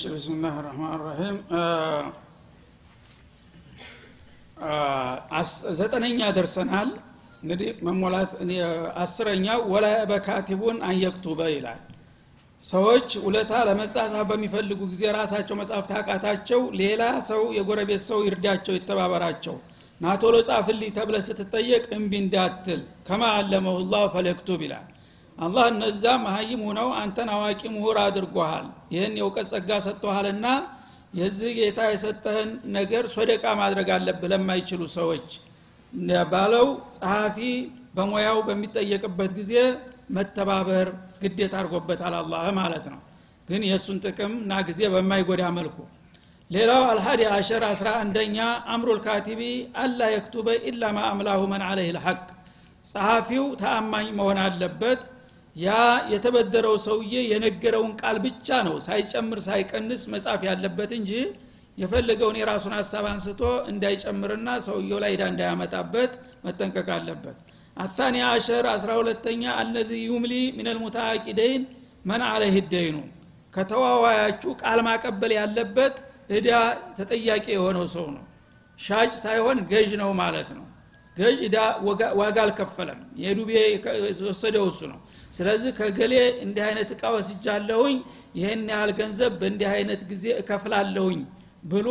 እሺ ብስምላህ ራህማን ራሂም። ዘጠነኛ ደርሰናል። እንግዲህ መሞላት አስረኛው ወላ በካቲቡን አንየክቱበ ይላል። ሰዎች ውለታ ለመጻጻፍ በሚፈልጉ ጊዜ ራሳቸው መጻፍ ታቃታቸው ሌላ ሰው የጎረቤት ሰው ይርዳቸው ይተባበራቸው። ናቶሎ ጻፍልኝ ተብለ ስትጠየቅ እምቢ እንዳትል ከማ አለመሁ ላሁ ፈለክቱብ ይላል አላህ እነዛ መሀይም ሁነው አንተን አዋቂ ምሁር አድርጎሃል ይህን የእውቀት ጸጋ ሰጥቶሃልና የዚህ ጌታ የሰጠህን ነገር ሶደቃ ማድረግ አለብህ ለማይችሉ ሰዎች። ባለው ጸሐፊ በሙያው በሚጠየቅበት ጊዜ መተባበር ግዴታ አድርጎበታል አላህ ማለት ነው። ግን የእሱን ጥቅም እና ጊዜ በማይጎዳ መልኩ። ሌላው አልሀዲ አሸር አስራ አንደኛ አምሩል ካቲቢ አላ የክቱበ ኢላ ማ አምላሁ መን አለህ ልሐቅ። ጸሐፊው ተአማኝ መሆን አለበት ያ የተበደረው ሰውዬ የነገረውን ቃል ብቻ ነው ሳይጨምር ሳይቀንስ መጻፍ ያለበት እንጂ የፈለገውን የራሱን ሀሳብ አንስቶ እንዳይጨምርና ሰውየው ላይ ዳ እንዳያመጣበት መጠንቀቅ አለበት። አታኒ አሸር አስራ ሁለተኛ አለዚ ዩምሊ ምን ልሙታቂደይን መን አለህ ደይኑ ከተዋዋያችሁ ቃል ማቀበል ያለበት እዳ ተጠያቂ የሆነው ሰው ነው። ሻጭ ሳይሆን ገዥ ነው ማለት ነው። ገዥ እዳ ዋጋ አልከፈለም። የዱቤ የወሰደው እሱ ነው ስለዚህ ከገሌ እንዲህ አይነት እቃ ወስጃለሁኝ ይህን ያህል ገንዘብ በእንዲህ አይነት ጊዜ እከፍላለሁኝ ብሎ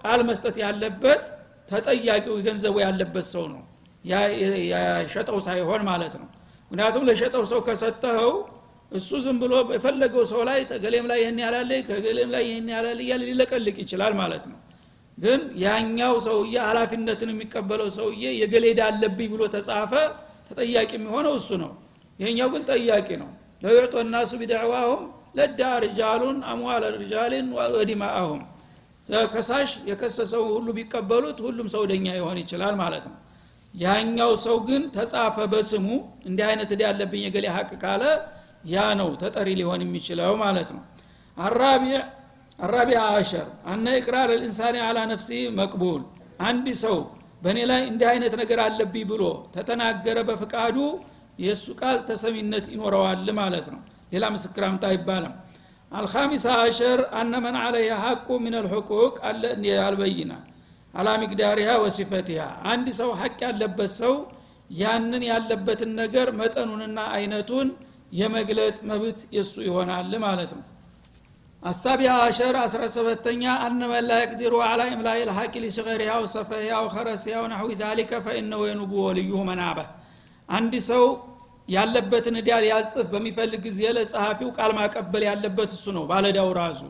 ቃል መስጠት ያለበት ተጠያቂው ገንዘቡ ያለበት ሰው ነው። ያሸጠው ሳይሆን ማለት ነው። ምክንያቱም ለሸጠው ሰው ከሰጠኸው እሱ ዝም ብሎ የፈለገው ሰው ላይ ከገሌም ላይ ይህን ያላለ ከገሌም ላይ ይህን ያላለ እያለ ሊለቀልቅ ይችላል ማለት ነው። ግን ያኛው ሰውዬ ሀላፊነትን የሚቀበለው ሰውዬ የገሌዳ አለብኝ ብሎ ተጻፈ ተጠያቂ የሚሆነው እሱ ነው ይሄኛው ግን ጠያቂ ነው። ለዩዕጦ ናሱ ቢደዕዋሁም ለዳ ሪጃሉን አምዋለ ሪጃልን ወዲማአሁም። ከሳሽ የከሰሰው ሁሉ ቢቀበሉት ሁሉም ሰው ደኛ ይሆን ይችላል ማለት ነው። ያኛው ሰው ግን ተጻፈ በስሙ እንዲህ አይነት እዳ ያለብኝ የገሌ ሀቅ ካለ ያ ነው ተጠሪ ሊሆን የሚችለው ማለት ነው። አራቢع አሸር አነ ኢቅራር ልኢንሳን አላ ነፍሲ መቅቡል። አንድ ሰው በእኔ ላይ እንዲህ አይነት ነገር አለብኝ ብሎ ተተናገረ በፍቃዱ የእሱ ቃል ተሰሚነት ይኖረዋል ማለት ነው። ሌላ ምስክር አምጣ አይባልም። አልካሚሳ አሸር አነ መን አለይሃ ሐቁ ምን ልሕቁቅ አለ አልበይና አላ ወሲፈቲሃ። አንድ ሰው ሐቅ ያለበት ሰው ያንን ያለበትን ነገር መጠኑንና አይነቱን የመግለጥ መብት የሱ ይሆናል ማለት ነው። አሳቢያ አሸር አስራ ሰበተኛ አነመን ላ አላ ኢምላኢ ልሐቂ ሊስገሪሃ ወሰፈሂሃ ወኸረሲሃ ወናሕዊ ዛሊከ ፈኢነሁ የኑቡ ወልዩሁ መናበህ አንድ ሰው ያለበትን እዳ ሊያጽፍ በሚፈልግ ጊዜ ለጸሐፊው ቃል ማቀበል ያለበት እሱ ነው ባለዳው ራሱ።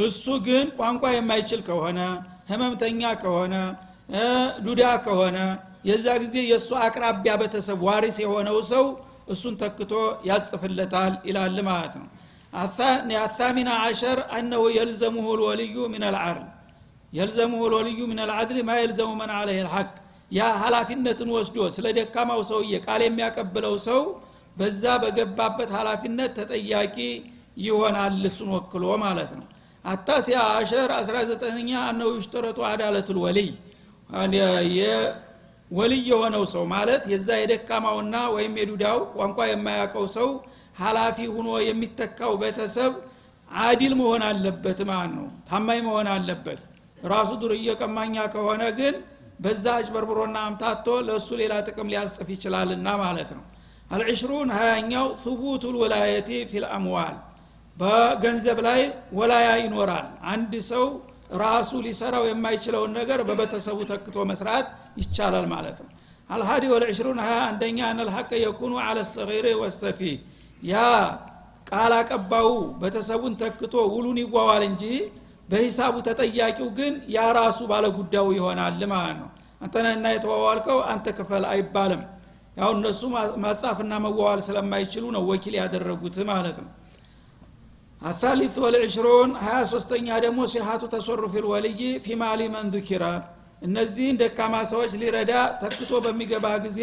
እሱ ግን ቋንቋ የማይችል ከሆነ ህመምተኛ ከሆነ ዱዳ ከሆነ የዛ ጊዜ የእሱ አቅራቢያ ቤተሰብ ዋሪስ የሆነው ሰው እሱን ተክቶ ያጽፍለታል ይላል ማለት ነው። አታሚና አሸር አነሁ የልዘሙሁ ልወልዩ ምን አልዓርል የልዘሙሁ ልወልዩ ምን አልዓድል ማ የልዘሙ መን አለህ ልሐቅ ያ ሀላፊነትን ወስዶ ስለ ደካማው ሰውዬ ቃል የሚያቀብለው ሰው በዛ በገባበት ሀላፊነት ተጠያቂ ይሆናል እሱን ወክሎ ማለት ነው። አታሲያ አሸር 19ኛ አነው ይሽተረጡ አዳለቱል ወልይ። ወልይ የሆነው ሰው ማለት የዛ የደካማውና ወይም የዱዳው ቋንቋ የማያውቀው ሰው ሀላፊ ሁኖ የሚተካው ቤተሰብ አዲል መሆን አለበት ማለት ነው። ታማኝ መሆን አለበት። ራሱ ዱርዬ ቀማኛ ከሆነ ግን በዛ አጭበርብሮና አምታቶ ለእሱ ሌላ ጥቅም ሊያስጽፍ ይችላልና ማለት ነው። አልዕሽሩን ሀያኛው ثቡቱ ልወላየቲ ፊልአምዋል በገንዘብ ላይ ወላያ ይኖራል። አንድ ሰው ራሱ ሊሰራው የማይችለውን ነገር በቤተሰቡ ተክቶ መስራት ይቻላል ማለት ነው። አልሀዲ ወልዕሽሩን ሀያ አንደኛ አነ ልሐቀ የኩኑ አለ ሰጊር ወሰፊ። ያ ቃል አቀባው ቤተሰቡን ተክቶ ውሉን ይጓዋል እንጂ በሂሳቡ ተጠያቂው ግን ያ ራሱ ባለ ጉዳዩ ይሆናል ማለት ነው። አንተነህና የተዋዋልከው አንተ ክፈል አይባልም። ያው እነሱ ማጻፍና መዋዋል ስለማይችሉ ነው ወኪል ያደረጉት ማለት ነው። አታሊት ወልዕሽሩን ሀያ ሶስተኛ ደግሞ ሲሀቱ ተሶሩፍ ልወልይ ፊ ማሊ መን እነዚህን ደካማ ሰዎች ሊረዳ ተክቶ በሚገባ ጊዜ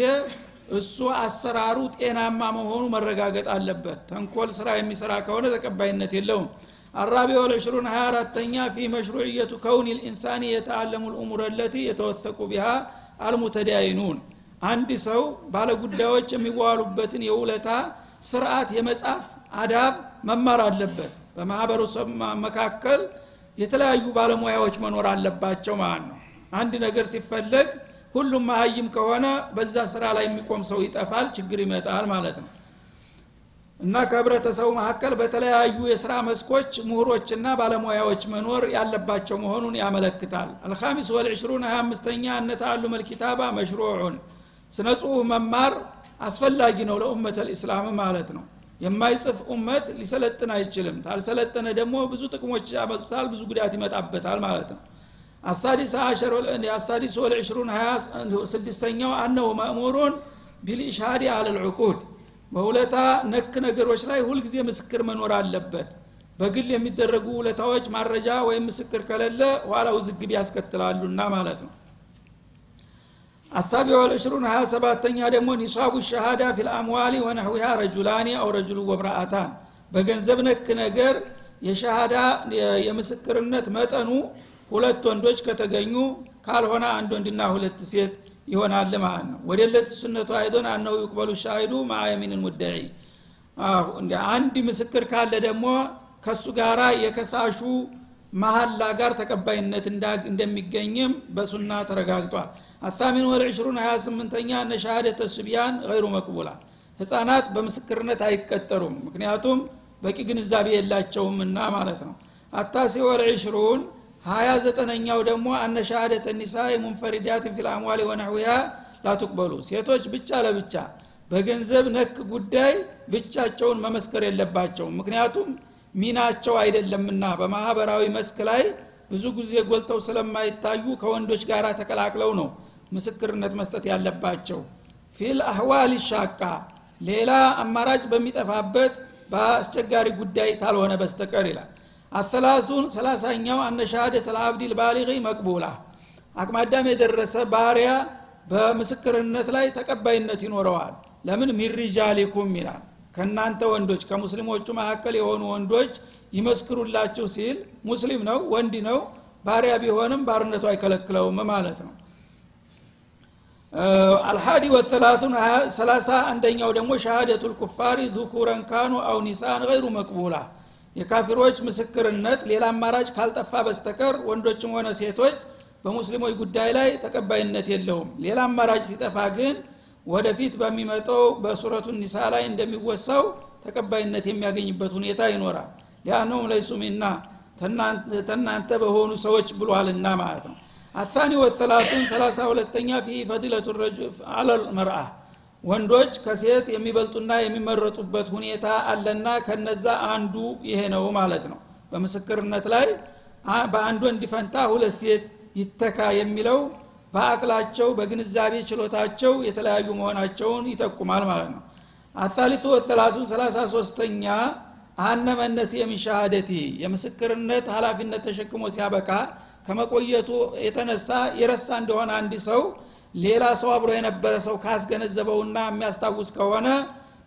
እሱ አሰራሩ ጤናማ መሆኑ መረጋገጥ አለበት። ተንኮል ስራ የሚሰራ ከሆነ ተቀባይነት የለውም ወልዕሽሩን ሀያ አራተኛ ፊ መሽሩዕየቱ ከውን ልኢንሳን የተአለሙ ልእሙር ለቲ የተወሰቁ ቢሃ አልሙተዳይኑን አንድ ሰው ባለጉዳዮች የሚዋሉበትን የውለታ ስርዓት የመጻፍ አዳብ መማር አለበት። በማህበረሰብ መካከል የተለያዩ ባለሙያዎች መኖር አለባቸው ማለት ነው። አንድ ነገር ሲፈለግ ሁሉም መሀይም ከሆነ በዛ ስራ ላይ የሚቆም ሰው ይጠፋል ችግር ይመጣል ማለት ነው እና ከህብረተሰቡ መካከል በተለያዩ የስራ መስኮች ምሁሮችና ባለሙያዎች መኖር ያለባቸው መሆኑን ያመለክታል። አልካሚስ ወልዕሽሩን ሀያ አምስተኛ እነተአሉ መልኪታባ መሽሩዑን። ስነ ጽሁፍ መማር አስፈላጊ ነው ለኡመት ልእስላም ማለት ነው። የማይጽፍ ኡመት ሊሰለጥን አይችልም። ታልሰለጠነ ደግሞ ብዙ ጥቅሞች ያመጡታል ብዙ ጉዳት ይመጣበታል ማለት ነው። አሳዲስ ወልዕሽሩን ሀያ ስድስተኛው አነው መእሙሩን ቢልኢሻዲ አለልዕቁድ በውለታ ነክ ነገሮች ላይ ሁልጊዜ ምስክር መኖር አለበት። በግል የሚደረጉ ውለታዎች ማረጃ ወይም ምስክር ከሌለ ኋላ ውዝግብ ያስከትላሉና ማለት ነው። አሳቢ ወልዕሽሩን ሀያ ሰባተኛ ደግሞ ኒሷቡ ሸሃዳ ፊልአምዋሊ ወነህዊሃ ረጁላኒ አው ረጁሉ ወምራአታን። በገንዘብ ነክ ነገር የሸሃዳ የምስክርነት መጠኑ ሁለት ወንዶች ከተገኙ ካልሆነ አንድ ወንድና ሁለት ሴት ይሆናል ማለት ነው። ወደለት ሱነቱ አይዶን አነው ይቅበሉ ሻሂዱ ማየሚንን ሙደዒ። አንድ ምስክር ካለ ደግሞ ከሱ ጋራ የከሳሹ መሀላ ጋር ተቀባይነት እንደሚገኝም በሱና ተረጋግጧል። አታሚን ወልዕሽሩን 28ኛ እነ ሻሃደተ ሱቢያን ገይሩ መቅቡላ። ህፃናት በምስክርነት አይቀጠሩም ምክንያቱም በቂ ግንዛቤ የላቸውምና ማለት ነው። አታሲ ወልዕሽሩን ሀያ ዘጠነኛው ደግሞ አነ ሻሃደተ ኒሳኢ ሙንፈሪዳትን ፊል አምዋሊ ወነሕዊሃ ላቱቅበሉ ሴቶች ብቻ ለብቻ በገንዘብ ነክ ጉዳይ ብቻቸውን መመስከር የለባቸውም። ምክንያቱም ሚናቸው አይደለምና በማህበራዊ መስክ ላይ ብዙ ጊዜ ጎልተው ስለማይታዩ ከወንዶች ጋር ተቀላቅለው ነው ምስክርነት መስጠት ያለባቸው። ፊል አህዋል ሻቃ ሌላ አማራጭ በሚጠፋበት በአስቸጋሪ ጉዳይ ታልሆነ በስተቀር ይላል አሰላሱን ሰላሳኛው አነ ሻሃደት ልአብድ ልባሊغ መቅቡላ። አቅማዳም የደረሰ ባሪያ በምስክርነት ላይ ተቀባይነት ይኖረዋል። ለምን? ሚሪጃሊኩም ይላል። ከእናንተ ወንዶች ከሙስሊሞቹ መካከል የሆኑ ወንዶች ይመስክሩላችሁ ሲል ሙስሊም ነው ወንድ ነው ባሪያ ቢሆንም ባርነቱ አይከለክለውም ማለት ነው። አልሃዲ ወሰላቱን ሰላሳ አንደኛው ደግሞ ሻሃደቱ ልኩፋሪ ዙኩረን ካኑ አው ኒሳን ገይሩ መቅቡላ የካፊሮች ምስክርነት ሌላ አማራጭ ካልጠፋ በስተቀር ወንዶችም ሆነ ሴቶች በሙስሊሞች ጉዳይ ላይ ተቀባይነት የለውም። ሌላ አማራጭ ሲጠፋ ግን ወደፊት በሚመጣው በሱረቱ ኒሳ ላይ እንደሚወሳው ተቀባይነት የሚያገኝበት ሁኔታ ይኖራል። ሊአነሁም ለይሱ ሚና ተናንተ በሆኑ ሰዎች ብሏልና ማለት ነው። አታኒ ወተላቱን ሰላሳ ሁለተኛ ፊ ፈዲለቱ አለልመርአ ወንዶች ከሴት የሚበልጡና የሚመረጡበት ሁኔታ አለና ከነዛ አንዱ ይሄ ነው ማለት ነው። በምስክርነት ላይ በአንድ ወንድ ፈንታ ሁለት ሴት ይተካ የሚለው በአቅላቸው በግንዛቤ ችሎታቸው የተለያዩ መሆናቸውን ይጠቁማል ማለት ነው። አታሊቱ ወተላቱን ሰላሳ ሶስተኛ አነ መነስ የሚሻሃደቲ የምስክርነት ሀላፊነት ተሸክሞ ሲያበቃ ከመቆየቱ የተነሳ የረሳ እንደሆነ አንድ ሰው ሌላ ሰው አብሮ የነበረ ሰው ካስገነዘበውና የሚያስታውስ ከሆነ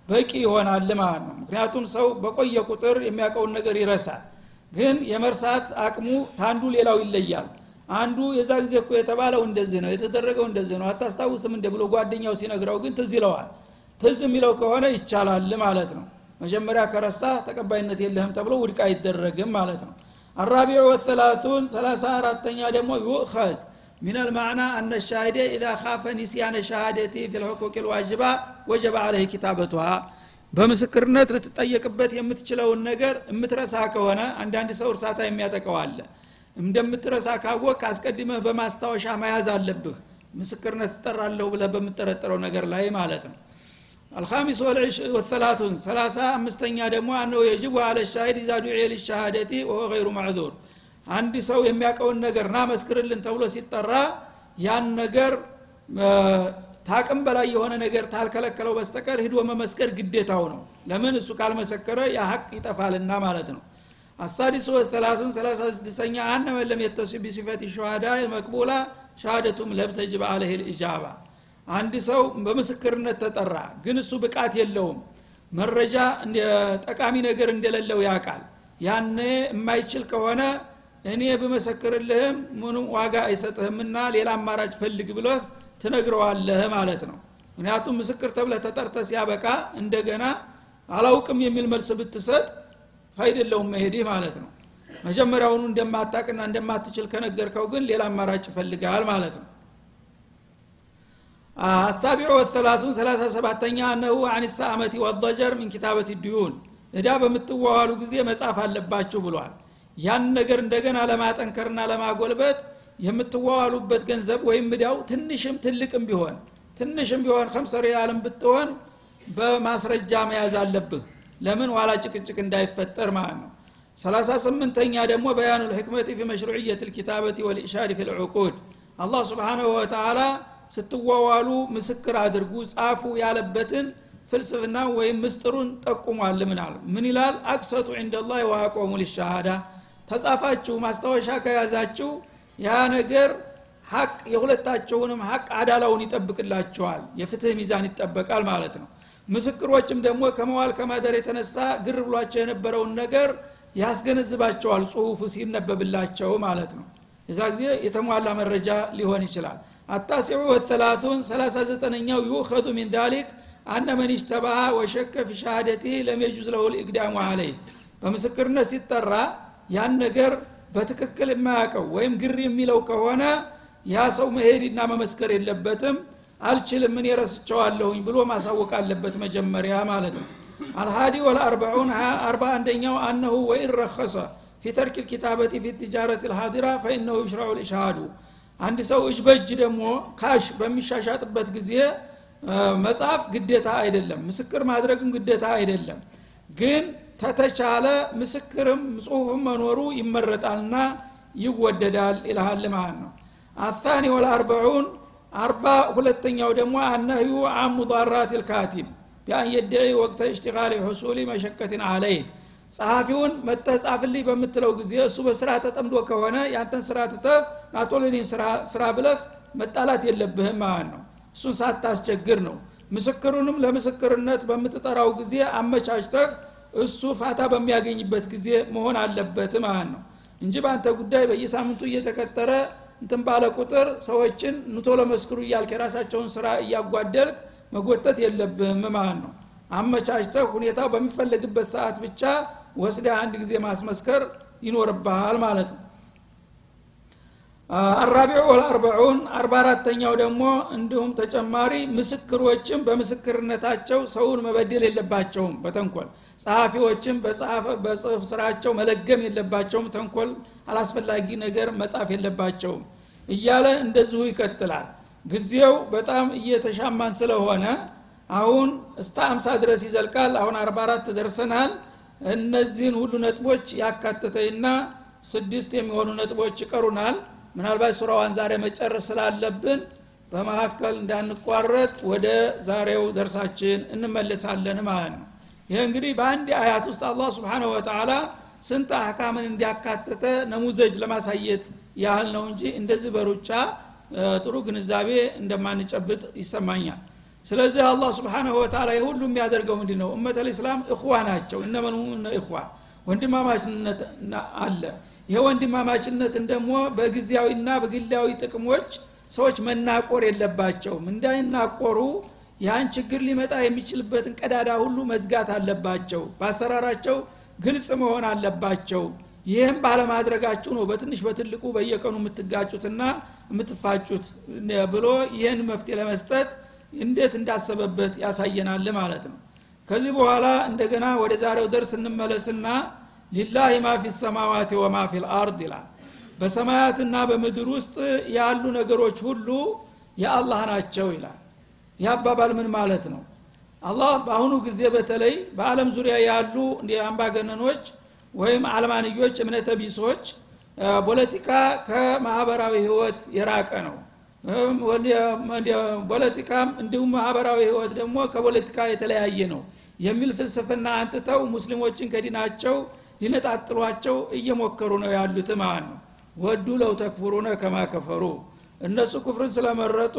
በቂ ይሆናል ማለት ነው። ምክንያቱም ሰው በቆየ ቁጥር የሚያውቀውን ነገር ይረሳል። ግን የመርሳት አቅሙ ታንዱ ሌላው ይለያል። አንዱ የዛ ጊዜ እኮ የተባለው እንደዚህ ነው የተደረገው እንደዚህ ነው አታስታውስም እንደ ብሎ ጓደኛው ሲነግረው ግን ትዝ ይለዋል። ትዝ የሚለው ከሆነ ይቻላል ማለት ነው። መጀመሪያ ከረሳ ተቀባይነት የለህም ተብሎ ውድቅ አይደረግም ማለት ነው። አራቢዑ ወተላቱን ሰላሳ አራተኛ ደግሞ ዩእኸዝ من المعنى أن الشاهد إذا خاف نسيان شهادتي في الحقوق الواجبة وجب عليه كتابتها በምስክርነት ልትጠየቅበት የምትችለውን ነገር የምትረሳ ከሆነ አንዳንድ ሰው እርሳታ የሚያጠቀው አለ እንደምትረሳ ካወቅ አስቀድመህ በማስታወሻ መያዝ አለብህ ምስክርነት ትጠራለሁ ብለህ በምጠረጠረው ነገር ላይ ማለት ነው አልካሚስ ወተላቱን ሰላሳ አምስተኛ ደግሞ አነው የጅቡ አለ ሻሂድ ኢዛ ዱዒ ሊሻሃደቲ ወሆ ገይሩ ማዕዙር አንድ ሰው የሚያውቀውን ነገር ና መስክርልን ተብሎ ሲጠራ ያን ነገር ታቅም በላይ የሆነ ነገር ታልከለከለው በስተቀር ሂዶ መመስከር ግዴታው ነው። ለምን? እሱ ካልመሰከረ ያ ሀቅ ይጠፋልና ማለት ነው። አሳዲስ ወተላቱን ሰላሳ ስድስተኛ አነ መለም የተሱ ቢሲፈት ሸሃዳ መቅቡላ ሻሃደቱም ለብተጅብ አለህ ልእጃባ አንድ ሰው በምስክርነት ተጠራ ግን እሱ ብቃት የለውም። መረጃ ጠቃሚ ነገር እንደሌለው ያውቃል። ያነ የማይችል ከሆነ እኔ ብመሰክርልህም ምንም ዋጋ አይሰጥህምና ሌላ አማራጭ ፈልግ ብለህ ትነግረዋለህ ማለት ነው። ምክንያቱም ምስክር ተብለህ ተጠርተ ሲያበቃ እንደገና አላውቅም የሚል መልስ ብትሰጥ ፋይደለውም መሄድህ ማለት ነው። መጀመሪያውኑ እንደማታቅና እንደማትችል ከነገርከው ግን ሌላ አማራጭ ይፈልጋል ማለት ነው። አስታቢዑ ወሰላቱን ሰላሳ ሰባተኛ አነሁ አኒሳ አመቲ ወደጀር ምን ኪታበት ዲዩን እዳ በምትዋዋሉ ጊዜ መጻፍ አለባችሁ ብሏል ያን ነገር እንደገና ለማጠንከርና ለማጎልበት የምትዋዋሉበት ገንዘብ ወይም እዳው ትንሽም ትልቅም ቢሆን ትንሽም ቢሆን ከምሰ ሪያልም ብትሆን በማስረጃ መያዝ አለብህ። ለምን? ዋላ ጭቅጭቅ እንዳይፈጠር ማለት ነው። ሰላሳ ስምንተኛ ደግሞ በያኑ ልሕክመት ፊ መሽሩዕየት ልኪታበት ወልኢሻድ ፊ ልዑቁድ አላህ ስብሓናሁ ወተላ ስትዋዋሉ ምስክር አድርጉ ጻፉ ያለበትን ፍልስፍና ወይም ምስጥሩን ጠቁሟል። ምናል ምን ይላል? አቅሰጡ ዕንደላህ ዋቆሙ ሊሻሃዳ ተጻፋችሁ ማስታወሻ ከያዛችሁ ያ ነገር ሀቅ የሁለታቸውንም ሀቅ አዳላውን ይጠብቅላቸዋል የፍትህ ሚዛን ይጠበቃል ማለት ነው። ምስክሮችም ደግሞ ከመዋል ከማደር የተነሳ ግር ብሏቸው የነበረውን ነገር ያስገነዝባቸዋል ጽሁፉ ሲነበብላቸው ማለት ነው። የዛ ጊዜ የተሟላ መረጃ ሊሆን ይችላል። አታሲዑ ወተላቱን ሰላሳ ዘጠነኛው ዩኸዙ ሚን ዛሊክ አነ መን ሽተባሃ ወሸከ ፊ ሻሃደቲ ለም የጁዝ ለሁ ልእቅዳሙ አለይ በምስክርነት ሲጠራ ያን ነገር በትክክል የማያውቀው ወይም ግር የሚለው ከሆነ ያ ሰው መሄድና መመስከር የለበትም። አልችልም እኔ ረስቸዋለሁኝ ብሎ ማሳወቅ አለበት መጀመሪያ ማለት ነው። الحادي والأربعون አርባ አንደኛው أنه وإن رخص في ترك الكتابة في التجارة الحاضرة فإنه يشرع الإشهاد አንድ ሰው እጅ በእጅ ደግሞ cash በሚሻሻጥበት ጊዜ መጻፍ ግዴታ አይደለም ምስክር ማድረግም ግዴታ አይደለም። ግን ተተቻለ ምስክርም ጽሁፍም መኖሩ ይመረጣልና ይወደዳል ይልሃል ማለት ነው። አታኒ ወልአርበዑን አርባ ሁለተኛው ደግሞ አነህዩ አን ሙዳራት ልካቲብ ቢአን የድዒ ወቅተ እሽቲቃል ሑሱሊ መሸቀትን አለይህ ጸሐፊውን መተጻፍልኝ በምትለው ጊዜ እሱ በስራ ተጠምዶ ከሆነ ያንተን ስራ ትተህ ናቶሎኒን ስራ ብለህ መጣላት የለብህም ማለት ነው። እሱን ሳታስቸግር ነው። ምስክሩንም ለምስክርነት በምትጠራው ጊዜ አመቻችተህ እሱ ፋታ በሚያገኝበት ጊዜ መሆን አለበት ማለት ነው። እንጂ በአንተ ጉዳይ በየሳምንቱ እየተቀጠረ እንትን ባለ ቁጥር ሰዎችን ንቶ ለመስክሩ እያልክ የራሳቸውን ስራ እያጓደልክ መጎተት የለብህም ማለት ነው። አመቻችተህ ሁኔታው በሚፈለግበት ሰዓት ብቻ ወስደ አንድ ጊዜ ማስመስከር ይኖርብሃል ማለት ነው። አራቢዑ ወልአርበዑን አርባ አራተኛው ደግሞ እንዲሁም ተጨማሪ ምስክሮችም በምስክርነታቸው ሰውን መበደል የለባቸውም በተንኮል ጸሐፊዎችም በጽሁፍ ስራቸው መለገም የለባቸውም። ተንኮል አላስፈላጊ ነገር መጻፍ የለባቸውም እያለ እንደዚሁ ይቀጥላል። ጊዜው በጣም እየተሻማን ስለሆነ አሁን እስተ አምሳ ድረስ ይዘልቃል። አሁን አርባ አራት ደርሰናል። እነዚህን ሁሉ ነጥቦች ያካተተና ስድስት የሚሆኑ ነጥቦች ይቀሩናል። ምናልባት ሱራዋን ዛሬ መጨረስ ስላለብን በመካከል እንዳንቋረጥ ወደ ዛሬው ደርሳችን እንመለሳለን ማለት ነው ይህ እንግዲህ በአንድ አያት ውስጥ አላህ ስብሓነ ወተላ ስንት አህካምን እንዲያካተተ ነሙዘጅ ለማሳየት ያህል ነው እንጂ እንደዚህ በሩጫ ጥሩ ግንዛቤ እንደማንጨብጥ ይሰማኛል። ስለዚህ አላህ ስብሓንሁ ወተላ የሁሉ የሚያደርገው ምንድ ነው እመተ ልእስላም እኽዋ ናቸው። እነመንሙነ እኽዋ። ወንድማማችነት አለ። ይሄ ወንድማማችነትን ደግሞ በጊዜያዊና በግላዊ ጥቅሞች ሰዎች መናቆር የለባቸውም። እንዳይናቆሩ ያን ችግር ሊመጣ የሚችልበትን ቀዳዳ ሁሉ መዝጋት አለባቸው። በአሰራራቸው ግልጽ መሆን አለባቸው። ይህም ባለማድረጋችሁ ነው በትንሽ በትልቁ በየቀኑ የምትጋጩትና የምትፋጩት ብሎ ይህን መፍትሄ ለመስጠት እንዴት እንዳሰበበት ያሳየናል ማለት ነው። ከዚህ በኋላ እንደገና ወደ ዛሬው ደርስ እንመለስና ሊላህ ማ ፊ ሰማዋት ወማ ፊ ልአርድ ይላል። በሰማያትና በምድር ውስጥ ያሉ ነገሮች ሁሉ የአላህ ናቸው ይላል ይህ አባባል ምን ማለት ነው? አላህ በአሁኑ ጊዜ በተለይ በአለም ዙሪያ ያሉ አምባገነኖች ወይም አልማንዮች እምነተ ቢሶች ፖለቲካ ከማህበራዊ ህይወት የራቀ ነው። ፖለቲካም እንዲሁም ማህበራዊ ህይወት ደግሞ ከፖለቲካ የተለያየ ነው የሚል ፍልስፍና አንጥተው ሙስሊሞችን ከዲናቸው ሊነጣጥሏቸው እየሞከሩ ነው ያሉት ማለት ነው። ወዱ ለው ተክፍሩነ ከማ ከፈሩ እነሱ ኩፍርን ስለመረጡ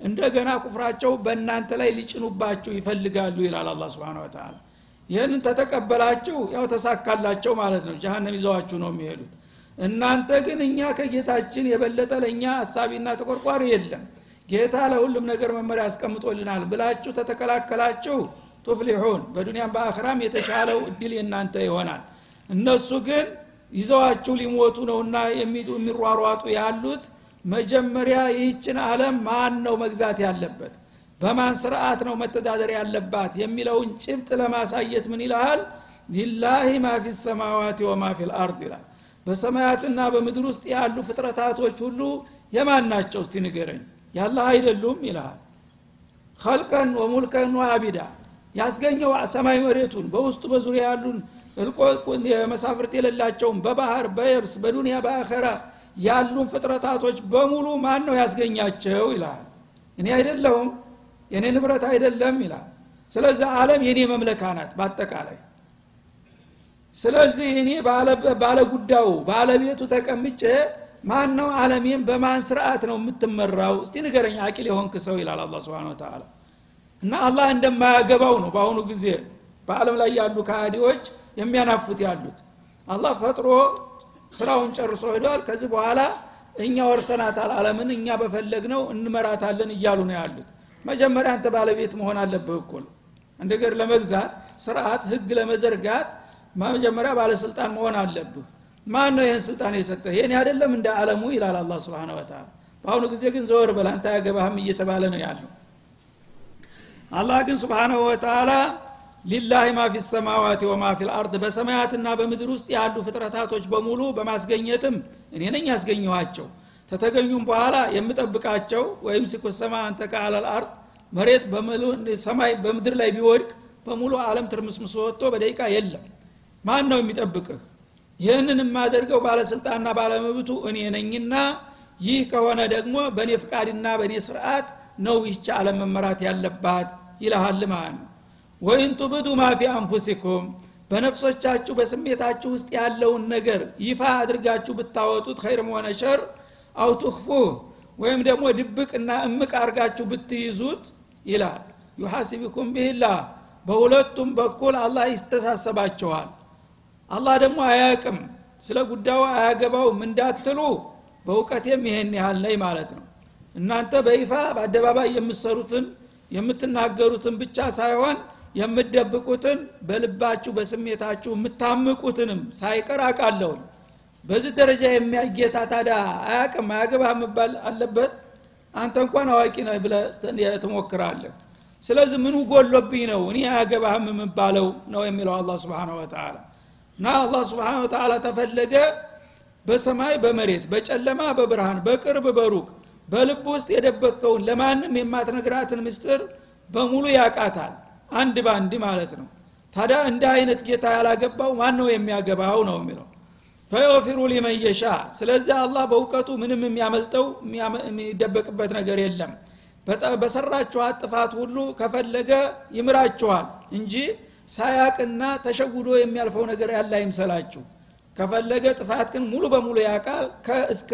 እንደገና ኩፍራቸው በእናንተ ላይ ሊጭኑባችሁ ይፈልጋሉ ይላል አላ ስብን ወተላ ይህንን ተተቀበላችሁ ያው ተሳካላቸው ማለት ነው። ጀሃነም ይዘዋችሁ ነው የሚሄዱት። እናንተ ግን እኛ ከጌታችን የበለጠ ለእኛ አሳቢና ተቆርቋሪ የለም። ጌታ ለሁሉም ነገር መመሪያ ያስቀምጦልናል ብላችሁ ተተከላከላችሁ ቱፍሊሑን በዱንያም በአኽራም የተሻለው እድል የእናንተ ይሆናል። እነሱ ግን ይዘዋችሁ ሊሞቱ ነውና የሚሯሯጡ ያሉት መጀመሪያ ይህችን አለም ማን ነው መግዛት ያለበት? በማን ስርዓት ነው መተዳደር ያለባት? የሚለውን ጭብጥ ለማሳየት ምን ይልሃል? ሊላሂ ማ ፊ ሰማዋት ወማ ፊ ልአርድ ይላል። በሰማያትና በምድር ውስጥ ያሉ ፍጥረታቶች ሁሉ የማን ናቸው? እስቲ ንገረኝ። ያላህ አይደሉም ይልሃል። ከልቀን ወሙልከን ወአቢዳ ያስገኘው ሰማይ መሬቱን በውስጡ በዙሪያ ያሉን መሳፍርት የሌላቸውን በባህር በየብስ በዱንያ በአኸራ ያሉን ፍጥረታቶች በሙሉ ማን ነው ያስገኛቸው? ይላል። እኔ አይደለሁም የኔ ንብረት አይደለም ይላል። ስለዚህ አለም የኔ መምለካ ናት በአጠቃላይ። ስለዚህ እኔ ባለ ጉዳዩ ባለቤቱ ተቀምጬ ማን ነው አለሜን በማን ስርዓት ነው የምትመራው? እስቲ ንገረኝ አቂል የሆንክ ሰው ይላል አላ ስብን ተላ እና አላህ እንደማያገባው ነው በአሁኑ ጊዜ በአለም ላይ ያሉ ካህዲዎች የሚያናፉት ያሉት። አላህ ፈጥሮ ስራውን ጨርሶ ሄዷል። ከዚህ በኋላ እኛ ወርሰናታል አለምን እኛ በፈለግነው እንመራታለን እያሉ ነው ያሉት። መጀመሪያ አንተ ባለቤት መሆን አለብህ እኮ ነገር ለመግዛት ስርዓት ህግ ለመዘርጋት መጀመሪያ ባለስልጣን መሆን አለብህ። ማን ነው ይህን ስልጣን የሰጠህ? ይህን አይደለም እንደ አለሙ ይላል አላ ስብን ወተላ በአሁኑ ጊዜ ግን ዘወር በል አንተ ያገባህም እየተባለ ነው ያለው። አላህ ግን ስብሓናሁ ወተላ ሊላህ ማ ፊ ሰማዋት ወማ ፊ ልአርድ በሰማያትና በምድር ውስጥ ያሉ ፍጥረታቶች በሙሉ በማስገኘትም እኔ ነኝ ያስገኘኋቸው። ተተገኙም በኋላ የምጠብቃቸው ወይም ሲኩሰማ አንተ ከአለል አርድ መሬት ሰማይ በምድር ላይ ቢወድቅ በሙሉ አለም ትርምስምስ ወጥቶ በደቂቃ የለም። ማን ነው የሚጠብቅህ? ይህንን የማደርገው ባለስልጣንና ባለመብቱ እኔ ነኝና ይህ ከሆነ ደግሞ በእኔ ፍቃድና በእኔ ስርዓት ነው ይህች አለም መመራት ያለባት ይልሃል ማለት ነው وإن تبدوا ما في أنفسكم በነፍሶቻችሁ በስሜታችሁ ውስጥ ያለውን ነገር ይፋ አድርጋችሁ ብታወጡት خير ም ሆነ شر። አው ወይም ደግሞ ድብቅና እምቅ አርጋችሁ ብትይዙት ይላል። ዩሐሲብኩም ቢህላህ በሁለቱም በኩል አላህ ይስተሳሰባቸዋል። አላህ ደግሞ አያቅም ስለ ጉዳዩ አያገባውም እንዳትሉ በእውቀቴም ይሄን ያህል ነኝ ማለት ነው። እናንተ በይፋ በአደባባይ የምትሰሩትን የምትናገሩትን ብቻ ሳይሆን የምትደብቁትን በልባችሁ በስሜታችሁ የምታምቁትንም ሳይቀር አቃለሁኝ በዚህ ደረጃ የሚያጌታ ታዳ አያቅም አያገባ መባል አለበት? አንተ እንኳን አዋቂ ነ ብለ ትሞክራለህ። ስለዚህ ምኑ ጎሎብኝ ነው? እኔ አያገባህም የምባለው ነው የሚለው አላ ስብን ወተላ እና አላ ስብን ወተላ ተፈለገ በሰማይ በመሬት በጨለማ በብርሃን በቅርብ በሩቅ በልብ ውስጥ የደበቀውን ለማንም የማትነግራትን ምስጢር በሙሉ ያቃታል አንድ ባንድ ማለት ነው። ታዲያ እንደ አይነት ጌታ ያላገባው ማን ነው የሚያገባው ነው የሚለው? ፈየፊሩ ሊመን ስለዚህ አላህ በእውቀቱ ምንም የሚያመልጠው የሚደበቅበት ነገር የለም። በሰራችኋት ጥፋት ሁሉ ከፈለገ ይምራችኋል እንጂ ሳያቅና ተሸጉዶ የሚያልፈው ነገር ያለ አይምሰላችሁ። ከፈለገ ጥፋት ግን ሙሉ በሙሉ ያቃል። ከእስከ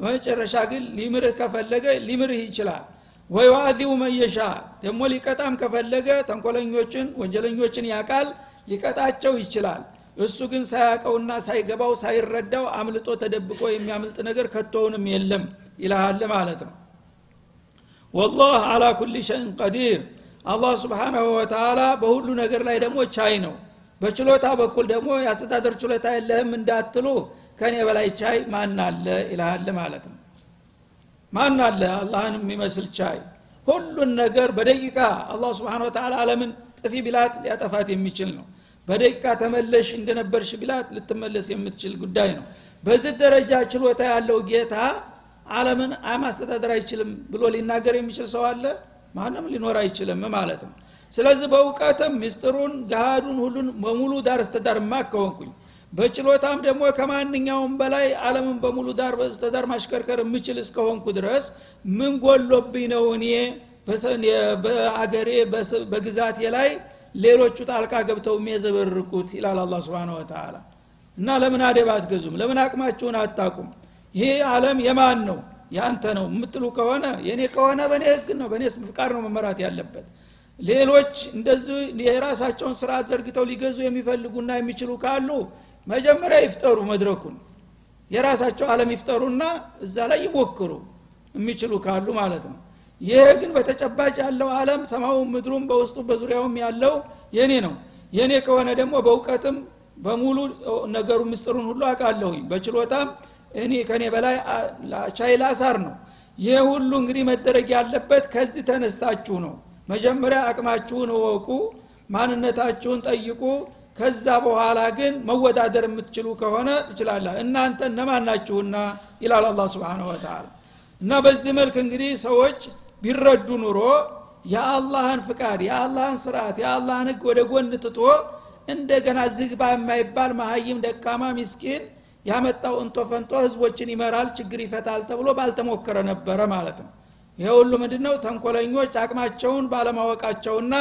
መጨረሻ ግን ሊምርህ ከፈለገ ሊምርህ ይችላል ዋዚው መየሻ ደግሞ ሊቀጣም ከፈለገ ተንኮለኞችን ወንጀለኞችን ያቃል ሊቀጣቸው ይችላል። እሱ ግን ሳያቀውና ሳይገባው ሳይረዳው አምልጦ ተደብቆ የሚያምልጥ ነገር ከቶውንም የለም ይልሃል ማለት ነው። ወላህ አላ ኩል ሸይን ቀዲር። አላህ ስብሓናሁ ወተላ በሁሉ ነገር ላይ ደግሞ ቻይ ነው። በችሎታ በኩል ደግሞ የአስተዳደር ችሎታ የለህም እንዳትሉ ከእኔ በላይ ቻይ ማን አለ ይልሃል ማለት ነው ማን አለ? አላህን የሚመስል ቻይ። ሁሉን ነገር በደቂቃ አላህ ስብሓን ወተላ አለምን ጥፊ ቢላት ሊያጠፋት የሚችል ነው። በደቂቃ ተመለሽ እንደነበርሽ ቢላት ልትመለስ የምትችል ጉዳይ ነው። በዚህ ደረጃ ችሎታ ያለው ጌታ አለምን ማስተዳደር አይችልም ብሎ ሊናገር የሚችል ሰው አለ? ማንም ሊኖር አይችልም ማለት ነው። ስለዚህ በእውቀትም ሚስጥሩን ገሃዱን ሁሉን በሙሉ ዳር እስተዳር ማከወንኩኝ በችሎታም ደግሞ ከማንኛውም በላይ አለምን በሙሉ ዳር በስተዳር ማሽከርከር የምችል እስከሆንኩ ድረስ ምን ጎሎብኝ ነው እኔ? በአገሬ በግዛቴ ላይ ሌሎቹ ጣልቃ ገብተው የሚየዘበርቁት ይላል አላ ስብን ወተላ እና ለምን አደብ አትገዙም? ለምን አቅማችሁን አታቁም? ይሄ አለም የማን ነው? ያንተ ነው የምትሉ ከሆነ የእኔ ከሆነ በእኔ ህግ ነው በእኔ ፍቃድ ነው መመራት ያለበት። ሌሎች እንደዚህ የራሳቸውን ስርዓት ዘርግተው ሊገዙ የሚፈልጉና የሚችሉ ካሉ መጀመሪያ ይፍጠሩ መድረኩን። የራሳቸው አለም ይፍጠሩና እዛ ላይ ይሞክሩ የሚችሉ ካሉ ማለት ነው። ይህ ግን በተጨባጭ ያለው አለም ሰማው ምድሩም በውስጡ በዙሪያውም ያለው የኔ ነው። የኔ ከሆነ ደግሞ በእውቀትም በሙሉ ነገሩ ምስጢሩን ሁሉ አውቃለሁኝ። በችሎታም እኔ ከኔ በላይ ቻይላ ሳር ነው። ይህ ሁሉ እንግዲህ መደረግ ያለበት ከዚህ ተነስታችሁ ነው። መጀመሪያ አቅማችሁን እወቁ ማንነታችሁን ጠይቁ ከዛ በኋላ ግን መወዳደር የምትችሉ ከሆነ ትችላላ እናንተ እነማን ናችሁና? ይላል አላ ስብን ወተላ እና በዚህ መልክ እንግዲህ ሰዎች ቢረዱ ኑሮ የአላህን ፍቃድ የአላህን ስርዓት የአላህን ህግ ወደ ጎን ትቶ እንደገና ዝግባ የማይባል መሀይም ደካማ ሚስኪን ያመጣው እንቶ ፈንቶ ህዝቦችን ይመራል ችግር ይፈታል ተብሎ ባልተሞከረ ነበረ ማለት ነው። ይሄ ሁሉ ምንድነው? ተንኮለኞች አቅማቸውን ባለማወቃቸውና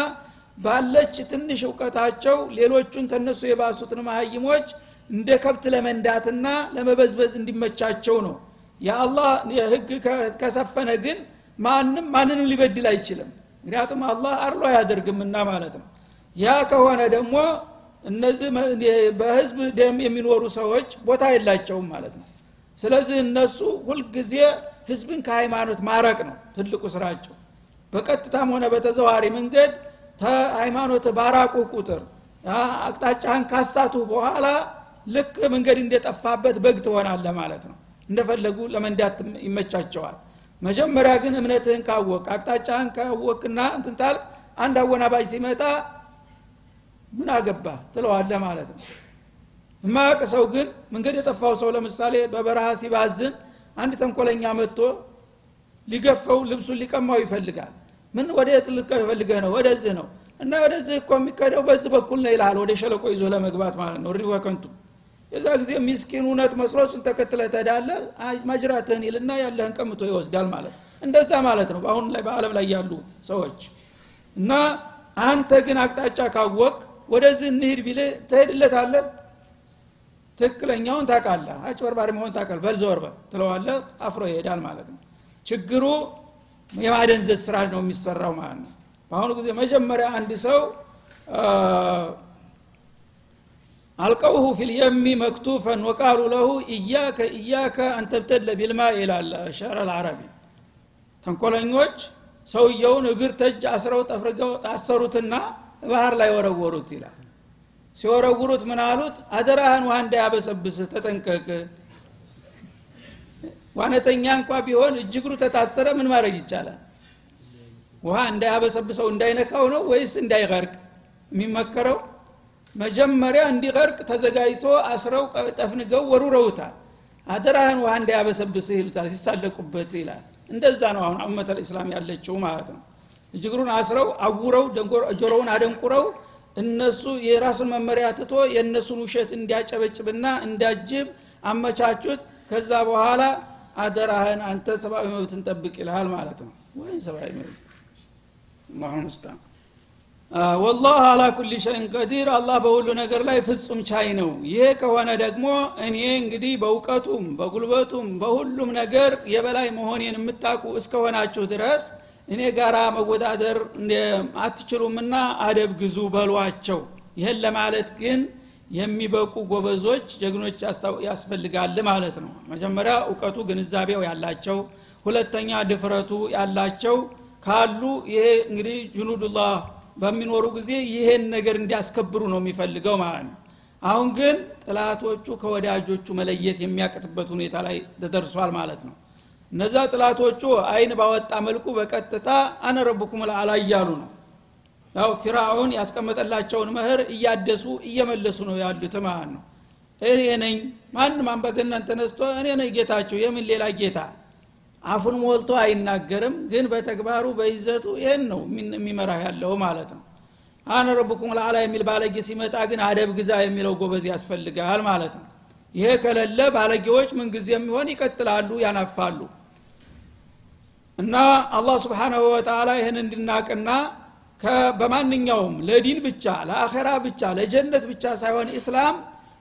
ባለች ትንሽ እውቀታቸው ሌሎቹን ተነሱ የባሱትን መሀይሞች እንደ ከብት ለመንዳትና ለመበዝበዝ እንዲመቻቸው ነው። የአላህ ህግ ከሰፈነ ግን ማንም ማንንም ሊበድል አይችልም። ምክንያቱም አላህ አርሎ አያደርግምና ማለት ነው። ያ ከሆነ ደግሞ እነዚህ በህዝብ ደም የሚኖሩ ሰዎች ቦታ የላቸውም ማለት ነው። ስለዚህ እነሱ ሁልጊዜ ህዝብን ከሃይማኖት ማረቅ ነው ትልቁ ስራቸው። በቀጥታም ሆነ በተዘዋሪ መንገድ ሃይማኖት ባራቁ ቁጥር አቅጣጫህን ካሳቱ በኋላ ልክ መንገድ እንደጠፋበት በግ ትሆናለ ማለት ነው። እንደፈለጉ ለመንዳት ይመቻቸዋል። መጀመሪያ ግን እምነትህን ካወቅ አቅጣጫህን ካወቅና እንትንታል አንድ አወናባጅ ሲመጣ ምን አገባ ትለዋለ ማለት ነው። የማያውቅ ሰው ግን መንገድ የጠፋው ሰው ለምሳሌ በበረሃ ሲባዝን አንድ ተንኮለኛ መጥቶ ሊገፈው ልብሱን ሊቀማው ይፈልጋል ምን ወደ ልፈልገህ ነው? ወደዚህ ነው። እና ወደዚህ እኮ የሚከደው በዚህ በኩል ነው ይልሃል ወደ ሸለቆ ይዞ ለመግባት ማለት ነው። ሪ ወከንቱ የዛ ጊዜ ሚስኪን እውነት መስሎ እሱን ተከትለ ተዳለ ማጅራትህን ይልና ያለህን ቀምቶ ይወስዳል ማለት እንደዛ ማለት ነው በአሁን ላይ በአለም ላይ ያሉ ሰዎች። እና አንተ ግን አቅጣጫ ካወቅ ወደዚህ እንሂድ ቢል ትሄድለታለህ? ትክክለኛውን ታቃለህ አጭበርባሪ መሆን ታቃል በልዘወርበል ትለዋለህ። አፍሮ ይሄዳል ማለት ነው። ችግሩ የማደንዘዝ ስራ ነው የሚሰራው ማለት ነው። በአሁኑ ጊዜ መጀመሪያ አንድ ሰው አልቀውሁ ፊልየሚ መክቱፈን ወቃሉ ለሁ እያከ እያከ አንተብተለ ቢልማ ይላል ሸዕር አልዓረቢ። ተንኮለኞች ሰውየውን እግር ተጅ አስረው ጠፍርገው ታሰሩትና ባህር ላይ ወረወሩት ይላል። ሲወረውሩት ምን አሉት? አደራህን ውሃ እንዳያበሰብስህ ተጠንቀቅ ዋነተኛ እንኳ ቢሆን እጅግሩ ተታሰረ ምን ማድረግ ይቻላል? ውሃ እንዳያበሰብሰው እንዳይነካው ነው ወይስ እንዳይቀርቅ? የሚመከረው መጀመሪያ እንዲቀርቅ ተዘጋጅቶ አስረው ጠፍንገው ወሩረውታል። አደራህን ውሃ እንዳያበሰብስህ ይሉታል ሲሳለቁበት ይላል። እንደዛ ነው አሁን አመተል እስላም ያለችው ማለት ነው። እጅግሩን አስረው አውረው ጆሮውን አደንቁረው እነሱ የራሱን መመሪያ ትቶ የእነሱን ውሸት እንዲያጨበጭብና እንዲያጅብ አመቻቹት። ከዛ በኋላ አደራህን አንተ ሰብአዊ መብትን ጠብቅ ይልሃል ማለት ነው። ወይ ሰብአዊ መብት? አላሁ ሙስታን። ወላህ አላ ኩል ሸይን ቀዲር። አላህ በሁሉ ነገር ላይ ፍጹም ቻይ ነው። ይሄ ከሆነ ደግሞ እኔ እንግዲህ በእውቀቱም በጉልበቱም በሁሉም ነገር የበላይ መሆኔን የምታውቁ እስከሆናችሁ ድረስ እኔ ጋራ መወዳደር አትችሉምና አደብ ግዙ በሏቸው። ይህን ለማለት ግን የሚበቁ ጎበዞች ጀግኖች ያስፈልጋል ማለት ነው። መጀመሪያ እውቀቱ ግንዛቤው ያላቸው ሁለተኛ ድፍረቱ ያላቸው ካሉ ይሄ እንግዲህ ጅኑዱላህ በሚኖሩ ጊዜ ይሄን ነገር እንዲያስከብሩ ነው የሚፈልገው ማለት ነው። አሁን ግን ጥላቶቹ ከወዳጆቹ መለየት የሚያቅትበት ሁኔታ ላይ ተደርሷል ማለት ነው። እነዛ ጥላቶቹ አይን ባወጣ መልኩ በቀጥታ አነ ረቡኩም ልአላ እያሉ ነው ያው ፊራውን ያስቀመጠላቸውን መህር እያደሱ እየመለሱ ነው ያሉት ማለት ነው። እኔ ነኝ ማንም አንበገነን ተነስቶ እኔ ነኝ ጌታቸው የምን ሌላ ጌታ አፉን ሞልቶ አይናገርም። ግን በተግባሩ በይዘቱ ይህን ነው የሚመራ ያለው ማለት ነው። አነ ረቡኩም ልአላ የሚል ባለጌ ሲመጣ ግን አደብ ግዛ የሚለው ጎበዝ ያስፈልጋል ማለት ነው። ይሄ ከሌለ ባለጌዎች ምንጊዜ የሚሆን ይቀጥላሉ ያናፋሉ። እና አላህ ስብሓናሁ ወተላ ይህን እንድናቅና በማንኛውም ለዲን ብቻ ለአኼራ ብቻ ለጀነት ብቻ ሳይሆን ኢስላም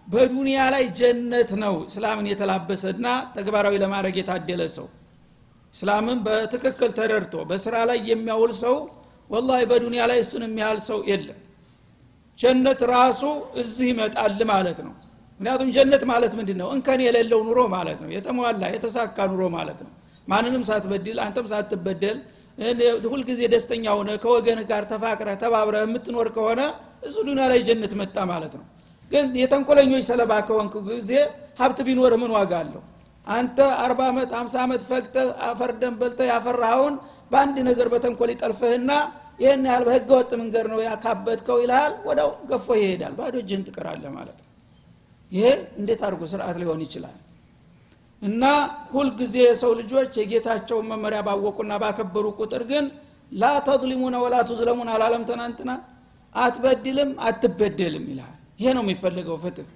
በዱንያ ላይ ጀነት ነው። እስላምን የተላበሰና ተግባራዊ ለማድረግ የታደለ ሰው እስላምን በትክክል ተረድቶ በስራ ላይ የሚያውል ሰው ወላሂ በዱንያ ላይ እሱን የሚያህል ሰው የለም። ጀነት ራሱ እዚህ ይመጣል ማለት ነው። ምክንያቱም ጀነት ማለት ምንድን ነው እንከን የሌለው ኑሮ ማለት ነው። የተሟላ የተሳካ ኑሮ ማለት ነው። ማንንም ሳትበድል አንተም ሳትበደል ሁልጊዜ ደስተኛ ሆነ ከወገንህ ጋር ተፋቅረ ተባብረ የምትኖር ከሆነ እሱ ዱኒያ ላይ ጀነት መጣ ማለት ነው። ግን የተንኮለኞች ሰለባ ከሆንክ ጊዜ ሀብት ቢኖር ምን ዋጋ አለው? አንተ አርባ ዓመት ሀምሳ ዓመት ፈቅተ አፈርደን በልተ ያፈራኸውን በአንድ ነገር በተንኮል ይጠልፍህና ይህን ያህል በህገ ወጥ መንገድ ነው ያካበትከው ይልሃል ወደው ገፎ ይሄዳል። ባዶ እጅህን ትቀራለህ ማለት ነው። ይሄ እንዴት አድርጎ ስርዓት ሊሆን ይችላል እና ሁልጊዜ የሰው ልጆች የጌታቸውን መመሪያ ባወቁና ባከበሩ ቁጥር ግን ላ ተظሊሙነ ወላ ቱዝለሙን አላለም ትናንትና አትበድልም አትበደልም ይልሃል ይሄ ነው የሚፈልገው ፍትህ።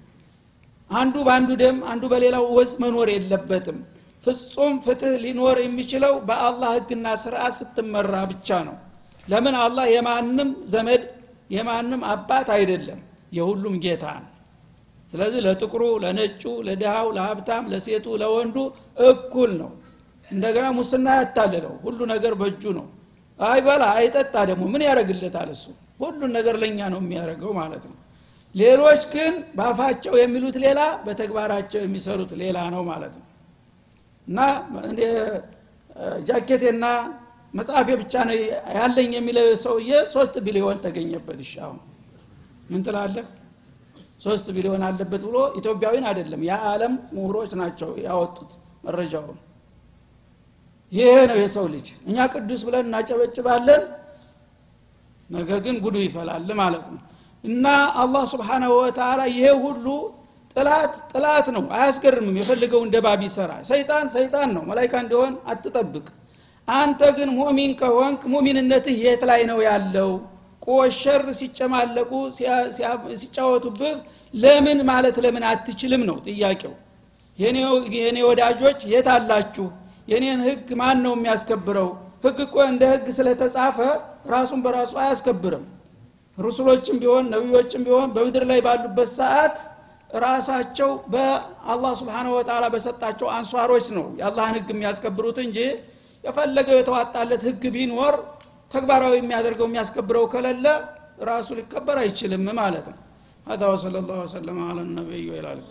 አንዱ በአንዱ ደም አንዱ በሌላው ወዝ መኖር የለበትም። ፍጹም ፍትህ ሊኖር የሚችለው በአላህ ህግና ስርዓት ስትመራ ብቻ ነው። ለምን? አላህ የማንም ዘመድ የማንም አባት አይደለም። የሁሉም ጌታ ነው ስለዚህ ለጥቁሩ ለነጩ ለድሃው ለሀብታም ለሴቱ ለወንዱ እኩል ነው። እንደገና ሙስና ያታልለው ሁሉ ነገር በእጁ ነው። አይበላ አይጠጣ ደግሞ ምን ያደረግለታል እሱ? ሁሉን ነገር ለእኛ ነው የሚያደርገው ማለት ነው። ሌሎች ግን በአፋቸው የሚሉት ሌላ በተግባራቸው የሚሰሩት ሌላ ነው ማለት ነው። እና ጃኬቴና መጽሐፌ ብቻ ነው ያለኝ የሚለው ሰውዬ ሶስት ቢሊዮን ተገኘበት። አሁን ምን ትላለህ ሶስት ቢሊዮን አለበት ብሎ ኢትዮጵያዊን አይደለም የዓለም ምሁሮች ናቸው ያወጡት መረጃውን ይሄ ነው የሰው ልጅ። እኛ ቅዱስ ብለን እናጨበጭባለን ነገ ግን ጉዱ ይፈላል ማለት ነው። እና አላህ ስብሓናሁ ወተላ ይሄ ሁሉ ጥላት ጥላት ነው። አያስገርምም። የፈልገው እንደ ባብ ይሰራ። ሰይጣን ሰይጣን ነው። መላይካ እንዲሆን አትጠብቅ። አንተ ግን ሙሚን ከሆንክ ሙሚንነትህ የት ላይ ነው ያለው? ቆሸር ሲጨማለቁ ሲጫወቱብህ ለምን ማለት ለምን አትችልም ነው ጥያቄው። የኔ ወዳጆች የት አላችሁ? የኔን ህግ ማን ነው የሚያስከብረው? ህግ እኮ እንደ ህግ ስለተጻፈ ራሱን በራሱ አያስከብርም። ሩሱሎችም ቢሆን ነቢዮችም ቢሆን በምድር ላይ ባሉበት ሰዓት ራሳቸው በአላህ ስብሓን ወተላ በሰጣቸው አንሷሮች ነው የአላህን ህግ የሚያስከብሩት እንጂ የፈለገው የተዋጣለት ህግ ቢኖር ተግባራዊ የሚያደርገው የሚያስከብረው ከሌለ ራሱ ሊከበር አይችልም ማለት ነው هذا وصلى الله وسلم على النبي وعلى اله